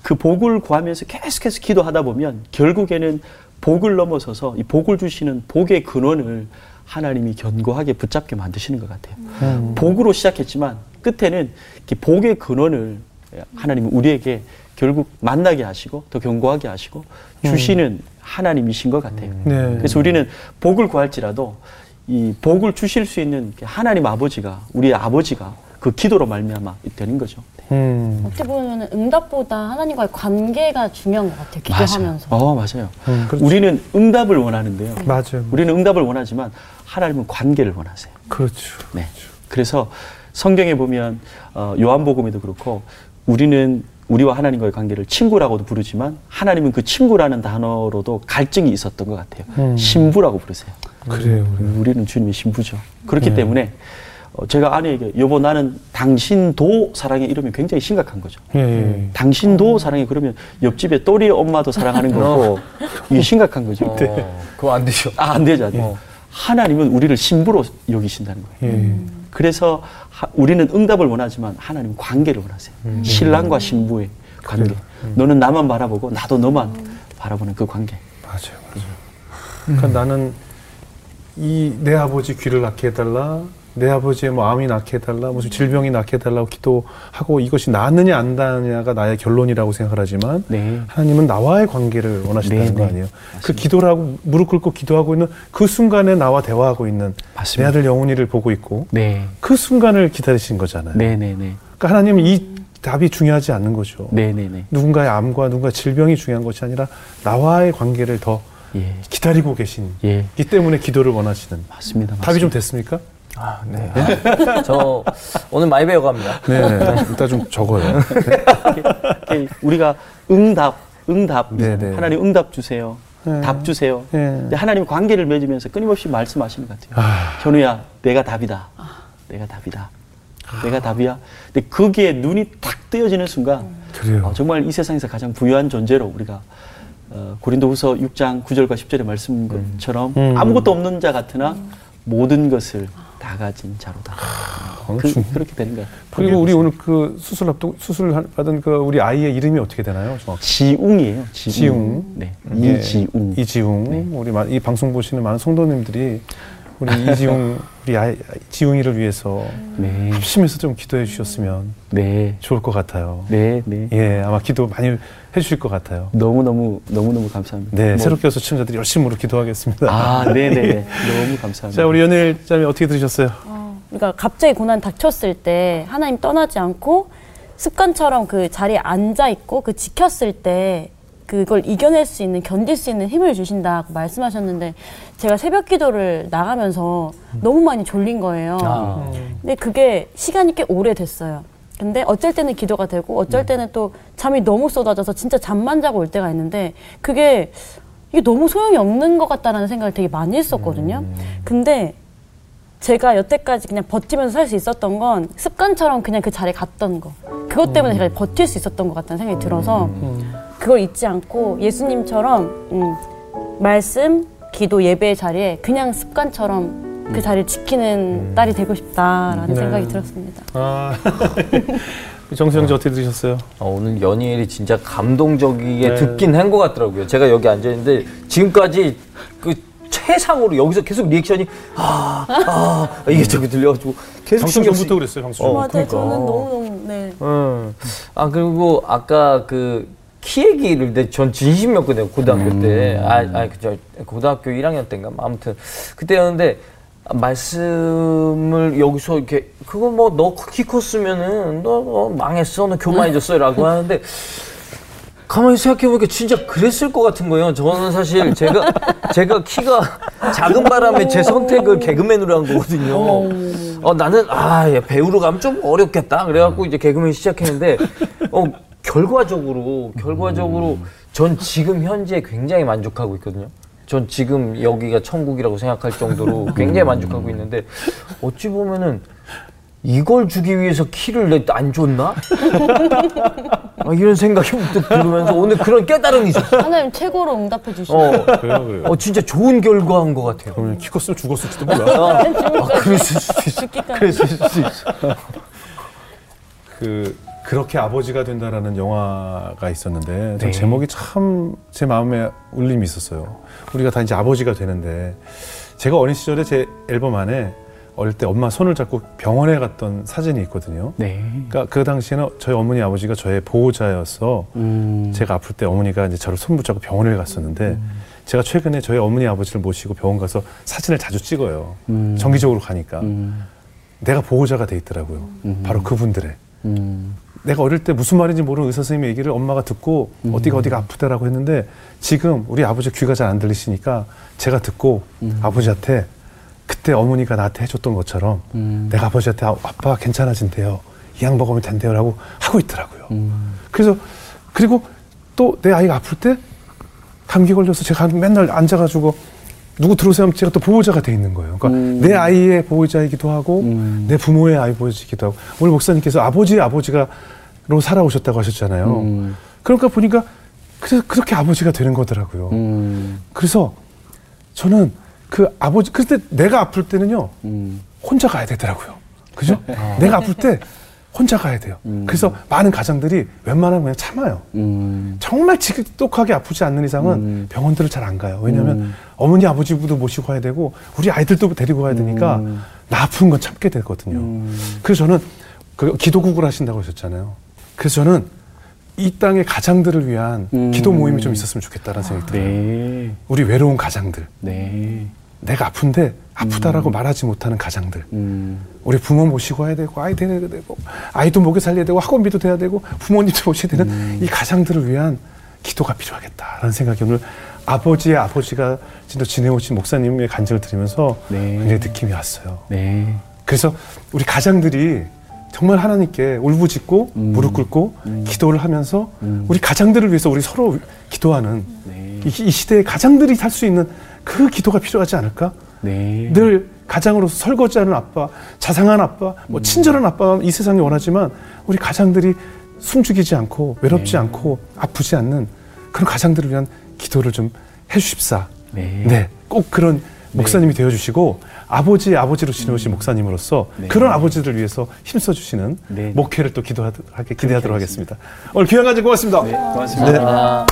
그 복을 구하면서 계속해서 기도하다 보면 결국에는 복을 넘어서서 이 복을 주시는 복의 근원을 하나님이 견고하게 붙잡게 만드시는 것 같아요. 음. 복으로 시작했지만 끝에는 복의 근원을 하나님이 우리에게 결국 만나게 하시고 더 견고하게 하시고 주시는 하나님이신 것 같아요. 네. 그래서 우리는 복을 구할지라도 이 복을 주실 수 있는 하나님 아버지가 우리의 아버지가 그 기도로 말미암아 되는 거죠. 음. 어떻게 보면 응답보다 하나님과의 관계가 중요한 것 같아요. 기도하면서. 맞아요. 어, 맞아요. 음, 그렇죠. 우리는 응답을 원하는데요. 맞아요. 우리는 응답을 원하지만 하나님은 관계를 원하세요. 그렇죠. 네. 그래서 성경에 보면 어, 요한복음에도 그렇고 우리는 우리와 하나님과의 관계를 친구라고도 부르지만 하나님은 그 친구라는 단어로도 갈증이 있었던 것 같아요. 음. 신부라고 부르세요. 그래요. 그래요. 우리는 주님의 신부죠. 그렇기 네. 때문에 어, 제가 아내에게 여보 나는 당신도 사랑해 이러면 굉장히 심각한 거죠. 예, 예. 당신도 사랑해 그러면 옆집에 또리 엄마도 사랑하는 거고 이게 심각한 거죠. 어, 그거 안 되죠. 아, 안 되죠. 안. 어. 하나님은 우리를 신부로 여기신다는 거예요. 예. 그래서 하- 우리는 응답을 원하지만 하나님은 관계를 원하세요. 신랑과 신부의 관계. 너는 나만 바라보고 나도 너만 바라보는 그 관계. 맞아요, 맞아요. 그러니까 나는 이 내 아버지 귀를 낳게 해달라, 내 아버지의 뭐 암이 낫게 해달라, 무슨 질병이 낫게 해달라고 기도하고 이것이 낫느냐 안 낫느냐가 나의 결론이라고 생각을 하지만 네. 하나님은 나와의 관계를 원하신다는 네, 거 네. 아니에요. 그 기도라고 무릎 꿇고 기도하고 있는 그 순간에 나와 대화하고 있는 맞습니다. 내 아들 영훈이를 보고 있고 네. 그 순간을 기다리신 거잖아요. 네, 네, 네. 그러니까 하나님은 이 답이 중요하지 않는 거죠. 네, 네, 네. 누군가의 암과 누군가의 질병이 중요한 것이 아니라 나와의 관계를 더 예. 기다리고 계신 예. 이 때문에 기도를 원하시는 맞습니다. 답이 좀 맞습니다. 됐습니까? 아, 네. 저 오늘 많이 배워갑니다. 네, 일단 좀 적어요. 이렇게 우리가 응답, 응답. 네, 네. 하나님 응답 주세요. 네. 답 주세요. 네. 하나님 관계를 맺으면서 끊임없이 말씀하시는 것 같아요. 아. 현우야, 내가 답이다. 내가 답이다. 내가 답이야. 근데 거기에 눈이 탁 뜨여지는 순간 그래요. 어, 정말 이 세상에서 가장 부유한 존재로 우리가 어, 고린도후서 6장 9절과 10절의 말씀 것처럼 음. 아무것도 없는 자 같으나 모든 것을 다 가진 자로다. 어느 그, 중- 그렇게 되는 거예요. 그리고 우리 오늘 그 수술 앞두 수술 한- 받은 그 우리 아이의 이름이 어떻게 되나요? 정확히? 지웅이에요. 지웅. 지웅. 네. 예, 이지웅. 이지웅. 네. 우리 마- 이 방송 보시는 많은 성도님들이 우리 이지웅 우리 아이 지웅이를 위해서 네. 합심해서 좀 기도해 주셨으면 네. 좋을 것 같아요. 네. 네. 예, 아마 기도 많이 해주실 것 같아요. 너무 너무 너무 너무 감사합니다. 네, 뭐- 새롭게 와서 시청자들이 열심으로 기도하겠습니다. 아, 네, 네, 네. 너무 감사합니다. 자, 우리 연일자매 어떻게 들으셨어요? 어, 그러니까 갑자기 고난 닥쳤을 때 하나님 떠나지 않고 습관처럼 그 자리에 앉아 있고 그 지켰을 때 그걸 이겨낼 수 있는 견딜 수 있는 힘을 주신다고 말씀하셨는데 제가 새벽 기도를 나가면서 너무 많이 졸린 거예요. 아. 근데 그게 시간이 꽤 오래 됐어요. 근데 어쩔 때는 기도가 되고 어쩔 때는 또 잠이 너무 쏟아져서 진짜 잠만 자고 올 때가 있는데 그게 이게 너무 소용이 없는 것 같다라는 생각을 되게 많이 했었거든요. 근데 제가 여태까지 그냥 버티면서 살 수 있었던 건 습관처럼 그냥 그 자리에 갔던 거. 그것 때문에 제가 버틸 수 있었던 것 같다는 생각이 들어서 그걸 잊지 않고 예수님처럼 음, 말씀, 기도, 예배의 자리에 그냥 습관처럼 그 자리를 지키는 딸이 되고 싶다라는 네. 생각이 들었습니다. 아, 정수영 씨 어떻게 들으셨어요? 어, 오늘 연희엘이 진짜 감동적이게 네. 듣긴 한 것 같더라고요. 제가 여기 앉아있는데 지금까지 그 최상으로 여기서 계속 리액션이 아, 아, 이게 저기 들려가지고 계속 신경 전부터 쓰... 그랬어요, 방송. 어, 맞아요. 그러니까. 저는 너무너무 네. 음. 아 그리고 아까 그 키 얘기를 내 전 진심이었거든요 고등학교 때. 아, 아 그저 고등학교 1학년 때인가 뭐 아무튼 그때였는데 말씀을 여기서 이렇게 그거 뭐 너 키 컸으면은 너, 너 망했어 너 교만해졌어라고 하는데 가만히 생각해보니까 진짜 그랬을 것 같은 거예요. 저는 사실 제가 제가 키가 작은 바람에 제 선택을 개그맨으로 한 거거든요. 어 나는 아 예, 배우로 가면 좀 어렵겠다. 그래갖고 이제 개그맨 시작했는데 어 결과적으로 결과적으로 음. 전 지금 현재 굉장히 만족하고 있거든요. 전 지금 여기가 천국이라고 생각할 정도로 음. 굉장히 만족하고 있는데 어찌 보면은 이걸 주기 위해서 키를 내안 줬나? 아, 이런 생각이 문득 들으면서 오늘 그런 깨달음이 있었어. 하나님 최고로 응답해 주시고 어, 그래요, 그래요. 어 진짜 좋은 결과한 것 같아요. 그러면 키 컸으면 죽었을지도 몰라. 아, 그랬을 수도 있어. 그랬을 수도 있어. 그 그렇게 아버지가 된다라는 영화가 있었는데 전 네. 제목이 참 제 마음에 울림이 있었어요. 우리가 다 이제 아버지가 되는데 제가 어린 시절에 제 앨범 안에 어릴 때 엄마 손을 잡고 병원에 갔던 사진이 있거든요. 네. 그러니까 그 당시에는 저희 어머니 아버지가 저의 보호자여서 음. 제가 아플 때 어머니가 이제 저를 손 붙잡고 병원을 갔었는데 제가 최근에 저희 어머니 아버지를 모시고 병원 가서 사진을 자주 찍어요. 음. 정기적으로 가니까 음. 내가 보호자가 돼 있더라고요. 음. 바로 그분들의. 음. 내가 어릴 때 무슨 말인지 모르는 의사 선생님의 얘기를 엄마가 듣고 음. 어디가 어디가 아프다라고 했는데 지금 우리 아버지 귀가 잘 안 들리시니까 제가 듣고 음. 아버지한테 그때 어머니가 나한테 해줬던 것처럼 음. 내가 아버지한테 아, 아빠 괜찮아진대요. 이약 먹으면 된대요라고 하고 있더라고요. 음. 그래서 그리고 또 내 아이가 아플 때 감기 걸려서 제가 맨날 앉아가지고 누구 들어오세요 하면 제가 또 보호자가 돼 있는 거예요. 그러니까 음. 내 아이의 보호자이기도 하고 음. 내 부모의 아이 보호자이기도 하고 오늘 목사님께서 아버지의 아버지가로 살아오셨다고 하셨잖아요. 음. 그러니까 보니까 그래서 그렇게 아버지가 되는 거더라고요. 음. 그래서 저는 그 아버지 그때 내가 아플 때는요 음. 혼자 가야 되더라고요. 그죠? 내가 아플 때 혼자 가야 돼요. 음. 그래서 많은 가장들이 웬만하면 그냥 참아요. 음. 정말 지독하게 아프지 않는 이상은 음. 병원들을 잘 안 가요. 왜냐하면 음. 어머니 아버지도 모시고 가야 되고 우리 아이들도 데리고 가야 되니까 음. 나 아픈 건 참게 되거든요. 음. 그래서 저는 그 기도국을 하신다고 하셨잖아요. 그래서 저는 이 땅의 가장들을 위한 음. 기도 모임이 좀 있었으면 좋겠다는 생각이 들어요. 네. 우리 외로운 가장들, 네. 내가 아픈데 아프다라고 말하지 못하는 가장들, 음. 우리 부모 모시고 와야 되고 아이 데려야 되고 아이도 먹여 살려야 되고 학원비도 돼야 되고 부모님도 모셔야 되는 음. 이 가장들을 위한 기도가 필요하겠다라는 생각이 오늘 아버지의 아버지가 진짜 지내오신 목사님의 간증을 들으면서 네. 굉장히 느낌이 왔어요. 네. 그래서 우리 가장들이 정말 하나님께 울부짖고 음. 무릎 꿇고 음. 기도를 하면서 음. 우리 가장들을 위해서 우리 서로 기도하는 네. 이, 이 시대의 가장들이 살 수 있는 그 기도가 필요하지 않을까? 네. 늘 가장으로서 설거지하는 아빠, 자상한 아빠, 뭐 음. 친절한 아빠가 이 세상에 원하지만 우리 가장들이 숨죽이지 않고 외롭지 네. 않고 아프지 않는 그런 가장들을 위한 기도를 좀 해주십사. 네. 네, 꼭 그런 목사님이 되어주시고 아버지의 아버지로 지내오신 목사님으로서 네. 그런 아버지들을 위해서 힘써 주시는 네. 목회를 또 기도하게 기대하도록 하겠습니다. 오늘 귀한 간증 고맙습니다. 네. 고맙습니다. 네. 아,